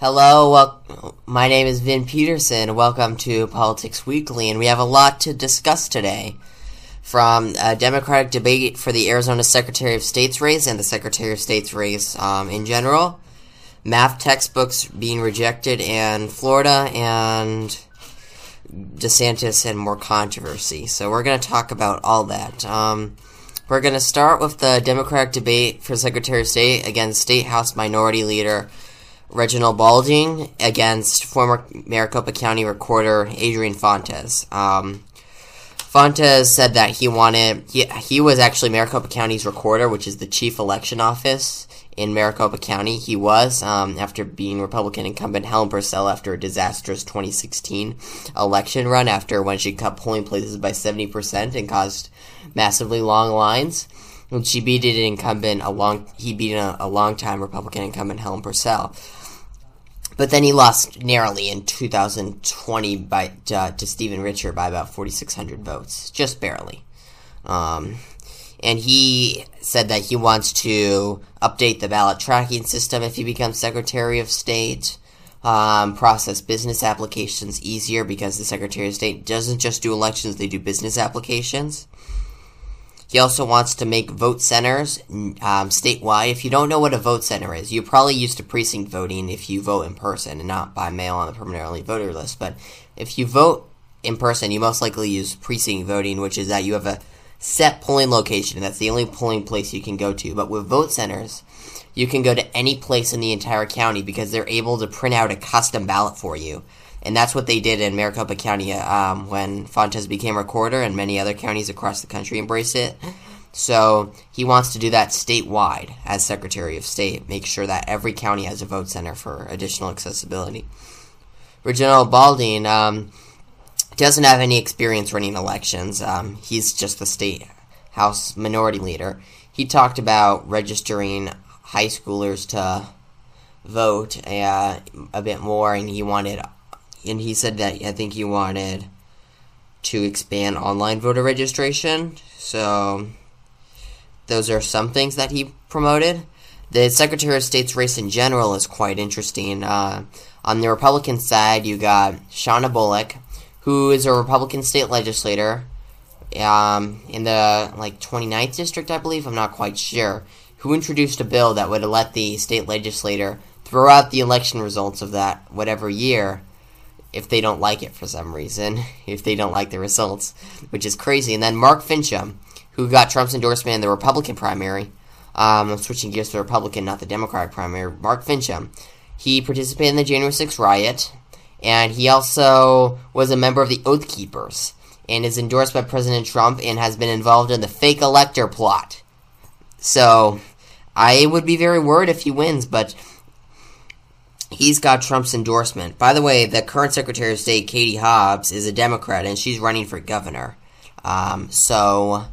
Hello, well, my name is Vin Peterson. Welcome to Politics Weekly, and we have a lot to discuss today. From a Democratic debate for the Arizona Secretary of State's race and the Secretary of State's race um, in general, math textbooks being rejected in Florida, and DeSantis and more controversy. So we're going to talk about all that. Um, we're going to start with the Democratic debate for Secretary of State against State House Minority Leader Reginald Bolding against former Maricopa County Recorder Adrian Fontes. Um, Fontes said that he wanted he, he was actually Maricopa County's recorder, which is the chief election office in Maricopa County. He was um, after being Republican incumbent Helen Purcell after a disastrous 2016 election run, after when she cut polling places by 70 percent and caused massively long lines. And she beat an incumbent a long he beat a, a long time Republican incumbent Helen Purcell. But then he lost narrowly in 2020 by uh, to Stephen Richer by about 4,600 votes, just barely. Um, and he said that he wants to update the ballot tracking system if he becomes Secretary of State. Um, process business applications easier because the Secretary of State doesn't just do elections; they do business applications. He also wants to make vote centers um, statewide. If you don't know what a vote center is, you're probably used to precinct voting if you vote in person and not by mail on the permanent early voter list. But if you vote in person, you most likely use precinct voting, which is that you have a set polling location. That's the only polling place you can go to. But with vote centers, you can go to any place in the entire county because they're able to print out a custom ballot for you and that's what they did in Maricopa County um, when Fontes became recorder, and many other counties across the country embraced it. So he wants to do that statewide as Secretary of State, make sure that every county has a vote center for additional accessibility. Reginald Bolding um, doesn't have any experience running elections. Um, he's just the state House Minority Leader. He talked about registering high schoolers to vote uh, a bit more, and he wanted and he said that I think he wanted to expand online voter registration. So those are some things that he promoted. The Secretary of State's race in general is quite interesting. Uh, on the Republican side, you got Shawnna Bolick, who is a Republican state legislator um, in the like 29th district, I believe. I'm not quite sure. Who introduced a bill that would let the state legislator throw out the election results of that whatever year if they don't like it for some reason, if they don't like the results, which is crazy. And then Mark Finchem, who got Trump's endorsement in the Republican primary, um, I'm switching gears to the Republican, not the Democratic primary. Mark Finchem, he participated in the January 6th riot, and he also was a member of the Oath Keepers, and is endorsed by President Trump and has been involved in the fake elector plot. So, I would be very worried if he wins, but he's got Trump's endorsement. By the way, the current Secretary of State, Katie Hobbs, is a Democrat and she's running for governor. Um, so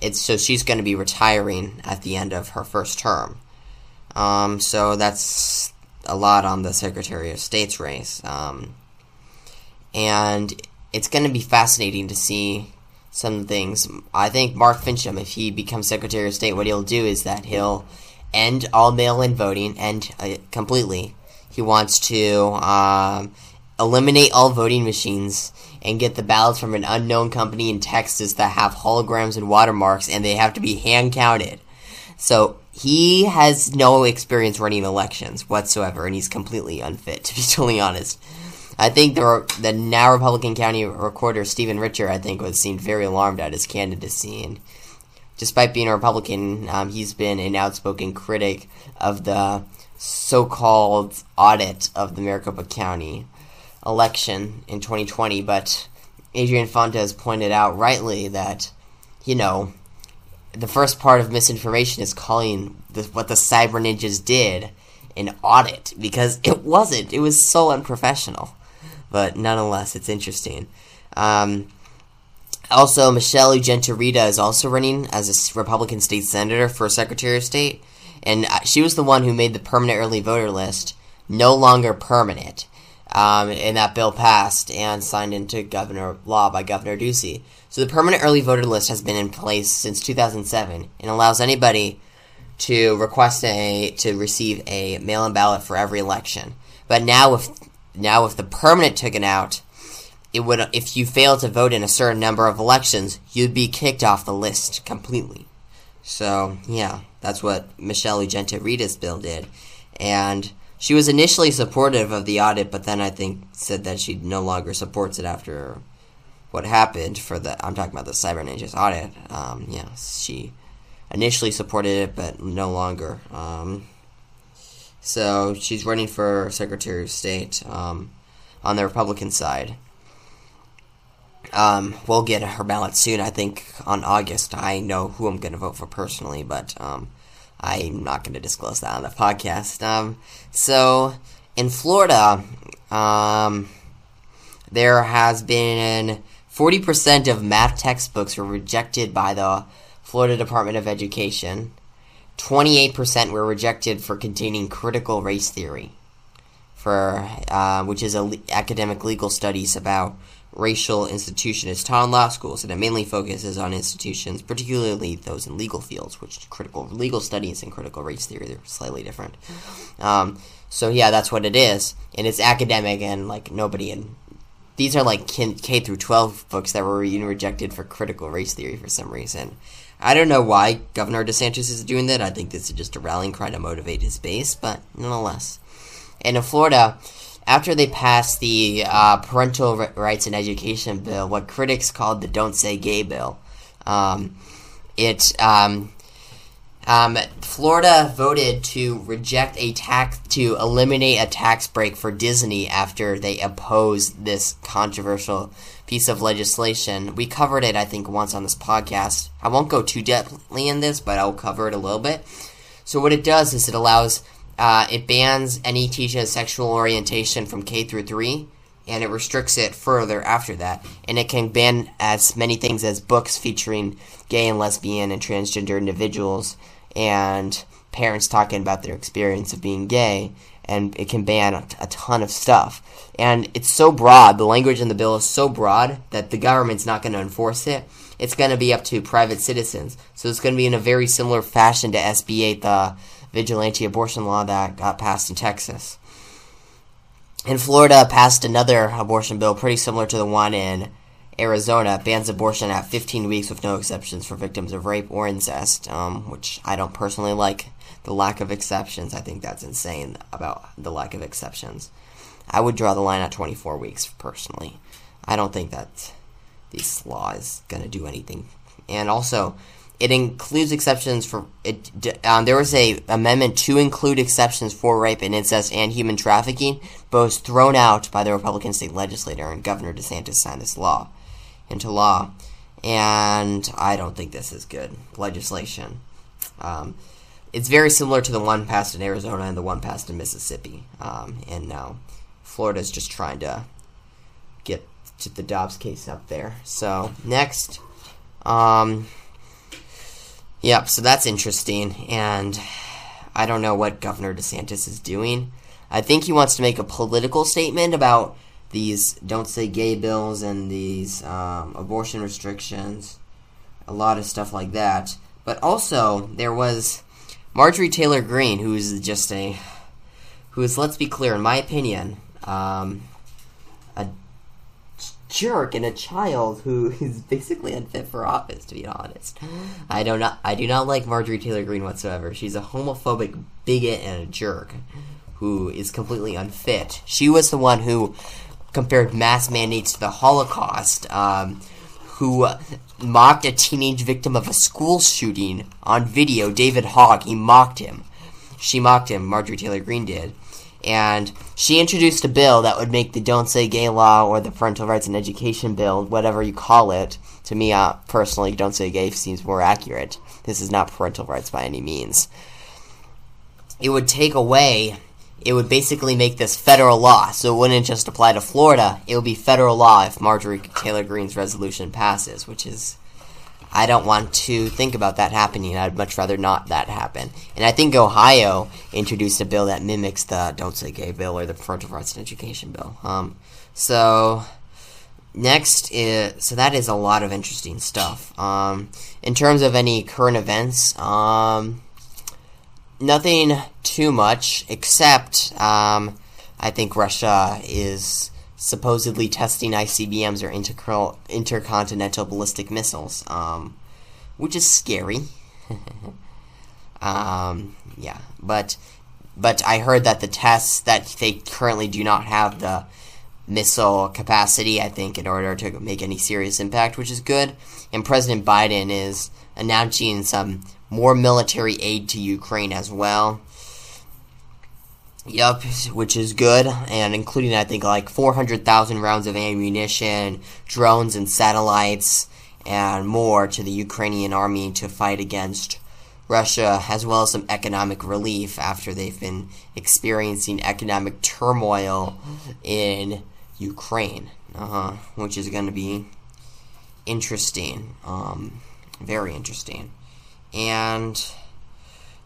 it's so she's going to be retiring at the end of her first term. Um, so that's a lot on the Secretary of State's race. Um, and it's going to be fascinating to see some things. I think Mark Finchem, if he becomes Secretary of State, what he'll do is that he'll end all mail-in voting, and uh, completely he wants to um, eliminate all voting machines and get the ballots from an unknown company in Texas that have holograms and watermarks, and they have to be hand counted. So he has no experience running elections whatsoever, and he's completely unfit, to be totally honest. I think the, the now Republican County Recorder Stephen Richer, I think, was seemed very alarmed at his candidacy, and despite being a Republican, um, he's been an outspoken critic of the so-called audit of the Maricopa County election in 2020, but Adrian Fontes pointed out rightly that, you know, the first part of misinformation is calling what the cyber ninjas did an audit because it wasn't. It was so unprofessional. But nonetheless, it's interesting. Um, also, Michelle Ugenti-Rita is also running as a Republican state senator for Secretary of State and uh, she was the one who made the permanent early voter list no longer permanent. Um, and that bill passed and signed into governor law by Governor Ducey. So the permanent early voter list has been in place since 2007 and allows anybody to request a to receive a mail-in ballot for every election. But now if now with the permanent took taken out, it would if you fail to vote in a certain number of elections, you'd be kicked off the list completely. So yeah, that's what Michelle Ugenti-Rita's bill did, and she was initially supportive of the audit, but then I think said that she no longer supports it after what happened for the. I'm talking about the Cyber Ninjas audit. Um, yeah, she initially supported it, but no longer. Um, so she's running for Secretary of State um, on the Republican side. Um, we'll get her ballot soon. I think on August. I know who I'm going to vote for personally, but um, I'm not going to disclose that on the podcast. Um, so in Florida, um, there has been 40% of math textbooks were rejected by the Florida Department of Education. 28% were rejected for containing critical race theory, for uh, which is le- academic legal studies about racial institutions taught in law schools, and it mainly focuses on institutions, particularly those in legal fields, which critical legal studies and critical race theory they're slightly different. Um, so yeah, that's what it is, and it's academic, and like nobody in these are like K, K through twelve books that were even rejected for critical race theory for some reason. I don't know why Governor DeSantis is doing that. I think this is just a rallying cry to motivate his base, but nonetheless. And in Florida, after they passed the uh, Parental Rights and Education bill, what critics called the Don't Say Gay bill, um, it um, um, Florida voted to reject a tax to eliminate a tax break for Disney after they opposed this controversial piece of legislation. We covered it, I think, once on this podcast. I won't go too deeply in this, but I'll cover it a little bit. So what it does is it allows uh, it bans any teaching of sexual orientation from K through three, and it restricts it further after that. And it can ban as many things as books featuring gay and lesbian and transgender individuals and parents talking about their experience of being gay. And it can ban a, a ton of stuff. And it's so broad, the language in the bill is so broad that the government's not going to enforce it. It's going to be up to private citizens. So it's going to be in a very similar fashion to SB 8, the vigilante abortion law that got passed in Texas. And Florida passed another abortion bill pretty similar to the one in Arizona, bans abortion at 15 weeks with no exceptions for victims of rape or incest, um, which I don't personally like the lack of exceptions. I think that's insane about the lack of exceptions. I would draw the line at 24 weeks personally. I don't think that this law is going to do anything. And also, it includes exceptions for it. Um, there was a amendment to include exceptions for rape and incest and human trafficking, but was thrown out by the Republican state legislator, and Governor DeSantis signed this law into law. And I don't think this is good legislation. Um, it's very similar to the one passed in Arizona and the one passed in Mississippi. Um, and now Florida's just trying to get to the Dobbs case up there. So next. Um, Yep, so that's interesting, and I don't know what Governor DeSantis is doing. I think he wants to make a political statement about these don't say gay bills and these um, abortion restrictions, a lot of stuff like that. But also, there was Marjorie Taylor Greene, who's just a, who is, let's be clear, in my opinion, um, jerk and a child who is basically unfit for office, to be honest. I do not I do not like Marjorie Taylor Greene whatsoever. She's a homophobic bigot and a jerk who is completely unfit. She was the one who compared mass mandates to the Holocaust, um, who mocked a teenage victim of a school shooting on video, David Hogg. He mocked him. She mocked him, Marjorie Taylor Greene did and she introduced a bill that would make the Don't Say Gay law or the Parental Rights in Education bill, whatever you call it. To me, uh, personally, Don't Say Gay seems more accurate. This is not parental rights by any means. It would take away, it would basically make this federal law, so it wouldn't just apply to Florida. It would be federal law if Marjorie Taylor Greene's resolution passes, which is I don't want to think about that happening. I'd much rather not that happen. And I think Ohio introduced a bill that mimics the Don't Say Gay bill or the Parental Rights and Education bill. Um, so next is so that is a lot of interesting stuff. Um, in terms of any current events, um, nothing too much, except um, I think Russia is supposedly testing ICBMs or inter- intercontinental ballistic missiles, um, which is scary. um, yeah, but but I heard that the tests that they currently do not have the missile capacity, I think, in order to make any serious impact, which is good. And President Biden is announcing some more military aid to Ukraine as well. Yup, which is good, and including, I think, like 400,000 rounds of ammunition, drones and satellites, and more to the Ukrainian army to fight against Russia, as well as some economic relief after they've been experiencing economic turmoil in Ukraine, uh-huh, which is going to be interesting, um, very interesting, and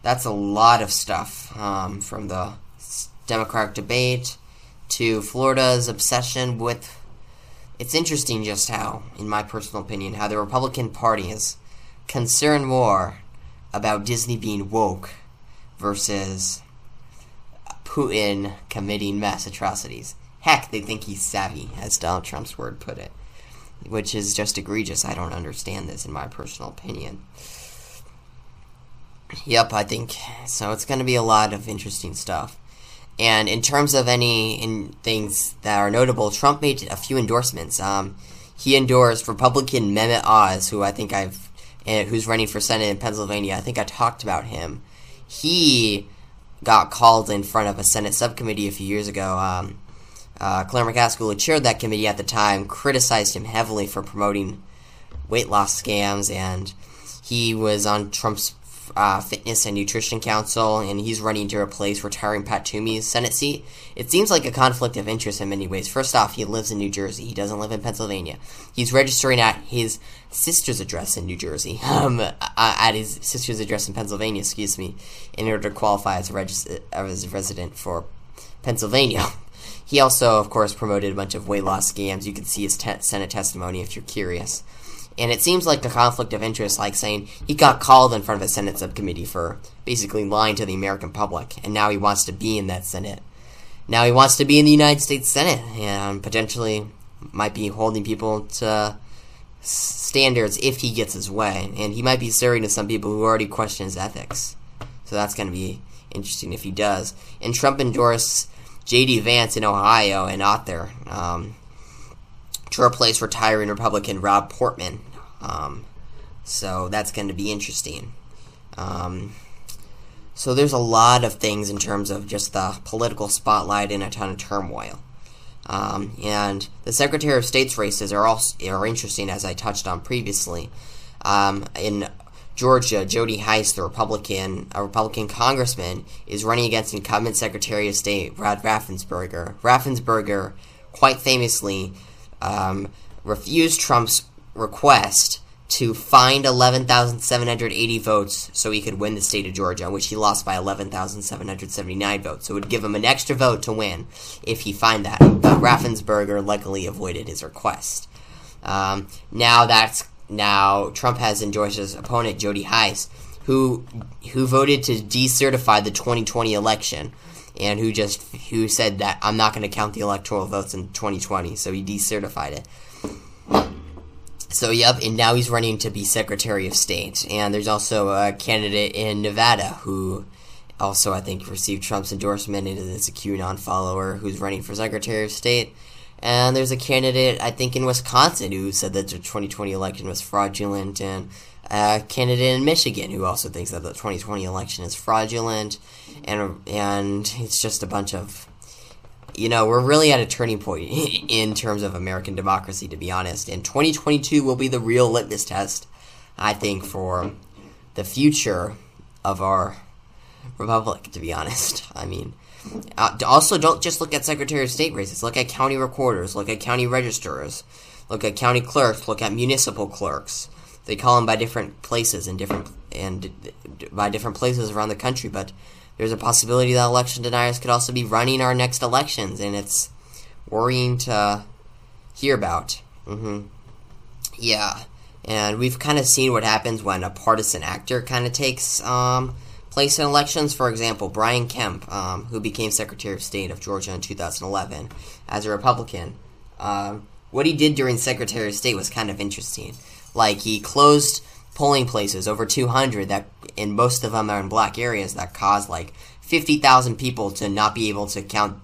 that's a lot of stuff um, from the Democratic debate to Florida's obsession with. It's interesting just how, in my personal opinion, how the Republican Party is concerned more about Disney being woke versus Putin committing mass atrocities. Heck, they think he's savvy, as Donald Trump's word put it, which is just egregious. I don't understand this, in my personal opinion. Yep, I think so. It's going to be a lot of interesting stuff. And in terms of any in things that are notable, Trump made a few endorsements. Um, he endorsed Republican Mehmet Oz, who I think I've uh, who's running for Senate in Pennsylvania. I think I talked about him. He got called in front of a Senate subcommittee a few years ago. Um, uh, Claire McCaskill, who chaired that committee at the time, criticized him heavily for promoting weight loss scams, and he was on Trump's uh, Fitness and Nutrition Council, and he's running to replace retiring Pat Toomey's Senate seat. It seems like a conflict of interest in many ways. First off, he lives in New Jersey. He doesn't live in Pennsylvania. He's registering at his sister's address in New Jersey, um, at his sister's address in Pennsylvania, excuse me, in order to qualify as a, regis- as a resident for Pennsylvania. He also, of course, promoted a bunch of weight loss scams. You can see his te- Senate testimony if you're curious. And it seems like a conflict of interest, like saying he got called in front of a Senate subcommittee for basically lying to the American public, and now he wants to be in that Senate. Now he wants to be in the United States Senate, and potentially might be holding people to standards if he gets his way. And he might be serving to some people who already question his ethics. So that's going to be interesting if he does. And Trump endorsed J.D. Vance in Ohio, an author. Um, to replace retiring Republican Rob Portman. Um, so that's going to be interesting. Um, so there's a lot of things in terms of just the political spotlight and a ton of turmoil. Um, and the Secretary of State's races are also are interesting, as I touched on previously. Um, in Georgia, Jody Hice, the Republican, a Republican congressman, is running against incumbent Secretary of State Brad Raffensperger. Raffensperger, quite famously, um, refused Trump's request to find 11,780 votes so he could win the state of Georgia, which he lost by 11,779 votes. So it would give him an extra vote to win if he find that. But Raffensperger luckily avoided his request. Um, now that's now Trump has endorsed his opponent Jody Hice, who who voted to decertify the 2020 election and who just who said that I'm not going to count the electoral votes in 2020, so he decertified it. So yep, and now he's running to be Secretary of State. And there's also a candidate in Nevada who also I think received Trump's endorsement and is a QAnon follower who's running for Secretary of State. And there's a candidate I think in Wisconsin who said that the 2020 election was fraudulent and a candidate in Michigan who also thinks that the 2020 election is fraudulent. And and it's just a bunch of you know we're really at a turning point in terms of American democracy to be honest. And 2022 will be the real litmus test I think for the future of our republic to be honest. I mean uh, also don't just look at Secretary of State races. Look at county recorders. Look at county registrars. Look at county clerks. Look at municipal clerks they call them by different places and different and by different places around the country but there's a possibility that election deniers could also be running our next elections, and it's worrying to hear about. Mm-hmm. Yeah, and we've kind of seen what happens when a partisan actor kind of takes um, place in elections. For example, Brian Kemp, um, who became Secretary of State of Georgia in 2011 as a Republican, um, what he did during Secretary of State was kind of interesting. Like he closed polling places, over 200 that, and most of them are in black areas that caused like 50,000 people to not be able to count,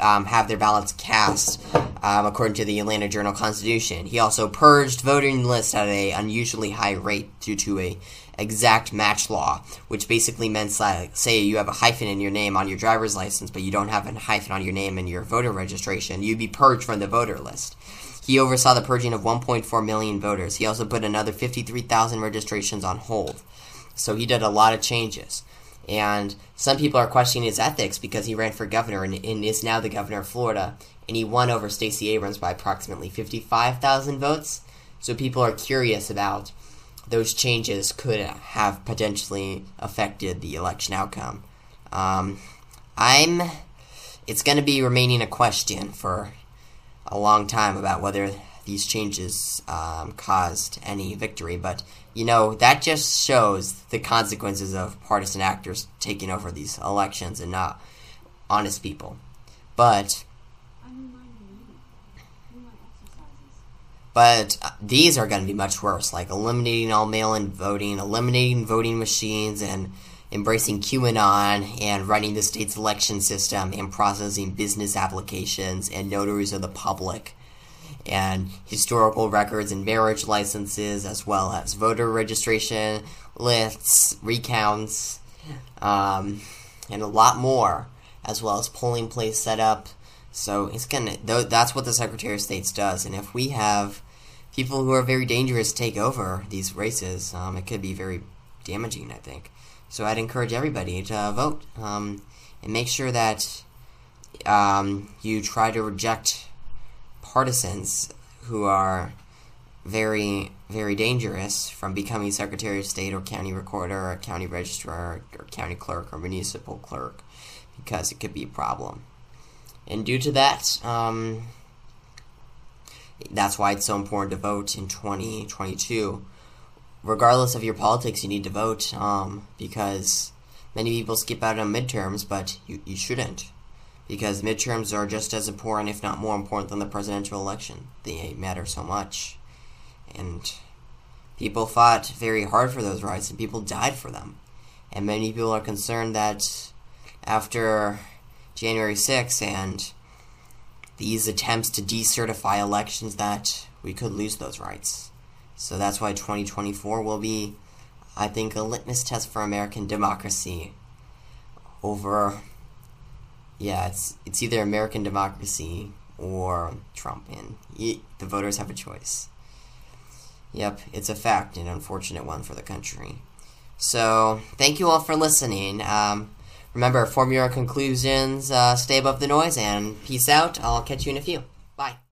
um, have their ballots cast, um, according to the Atlanta Journal Constitution. He also purged voting lists at a unusually high rate due to a exact match law, which basically meant like, say you have a hyphen in your name on your driver's license, but you don't have a hyphen on your name in your voter registration, you'd be purged from the voter list. He oversaw the purging of 1.4 million voters. He also put another 53,000 registrations on hold. So he did a lot of changes. And some people are questioning his ethics because he ran for governor and, and is now the governor of Florida. And he won over Stacey Abrams by approximately 55,000 votes. So people are curious about those changes could have potentially affected the election outcome. Um, I'm. It's going to be remaining a question for a long time about whether these changes um, caused any victory, but you know that just shows the consequences of partisan actors taking over these elections and not honest people. But But uh, these are going to be much worse, like eliminating all mail in voting, eliminating voting machines, and embracing QAnon, and running the state's election system, and processing business applications and notaries of the public, and historical records and marriage licenses, as well as voter registration lists, recounts, um, and a lot more, as well as polling place setup. So it's gonna. That's what the Secretary of State does, and if we have people who are very dangerous take over these races, um, it could be very damaging, I think. So I'd encourage everybody to vote um, and make sure that um, you try to reject partisans who are very, very dangerous from becoming Secretary of State or County Recorder or County Registrar or County Clerk or Municipal Clerk because it could be a problem. And due to that, um, that's why it's so important to vote in 2022. Regardless of your politics, you need to vote um, because many people skip out on midterms, but you, you shouldn't. Because midterms are just as important, if not more important, than the presidential election. They matter so much. And people fought very hard for those rights, and people died for them. And many people are concerned that after January 6th and these attempts to decertify elections that we could lose those rights. So that's why 2024 will be, I think, a litmus test for American democracy over, yeah, it's, it's either American democracy or Trump, and the voters have a choice. Yep, it's a fact, an unfortunate one for the country. So, thank you all for listening. Um, Remember, form your conclusions, uh, stay above the noise, and peace out. I'll catch you in a few. Bye.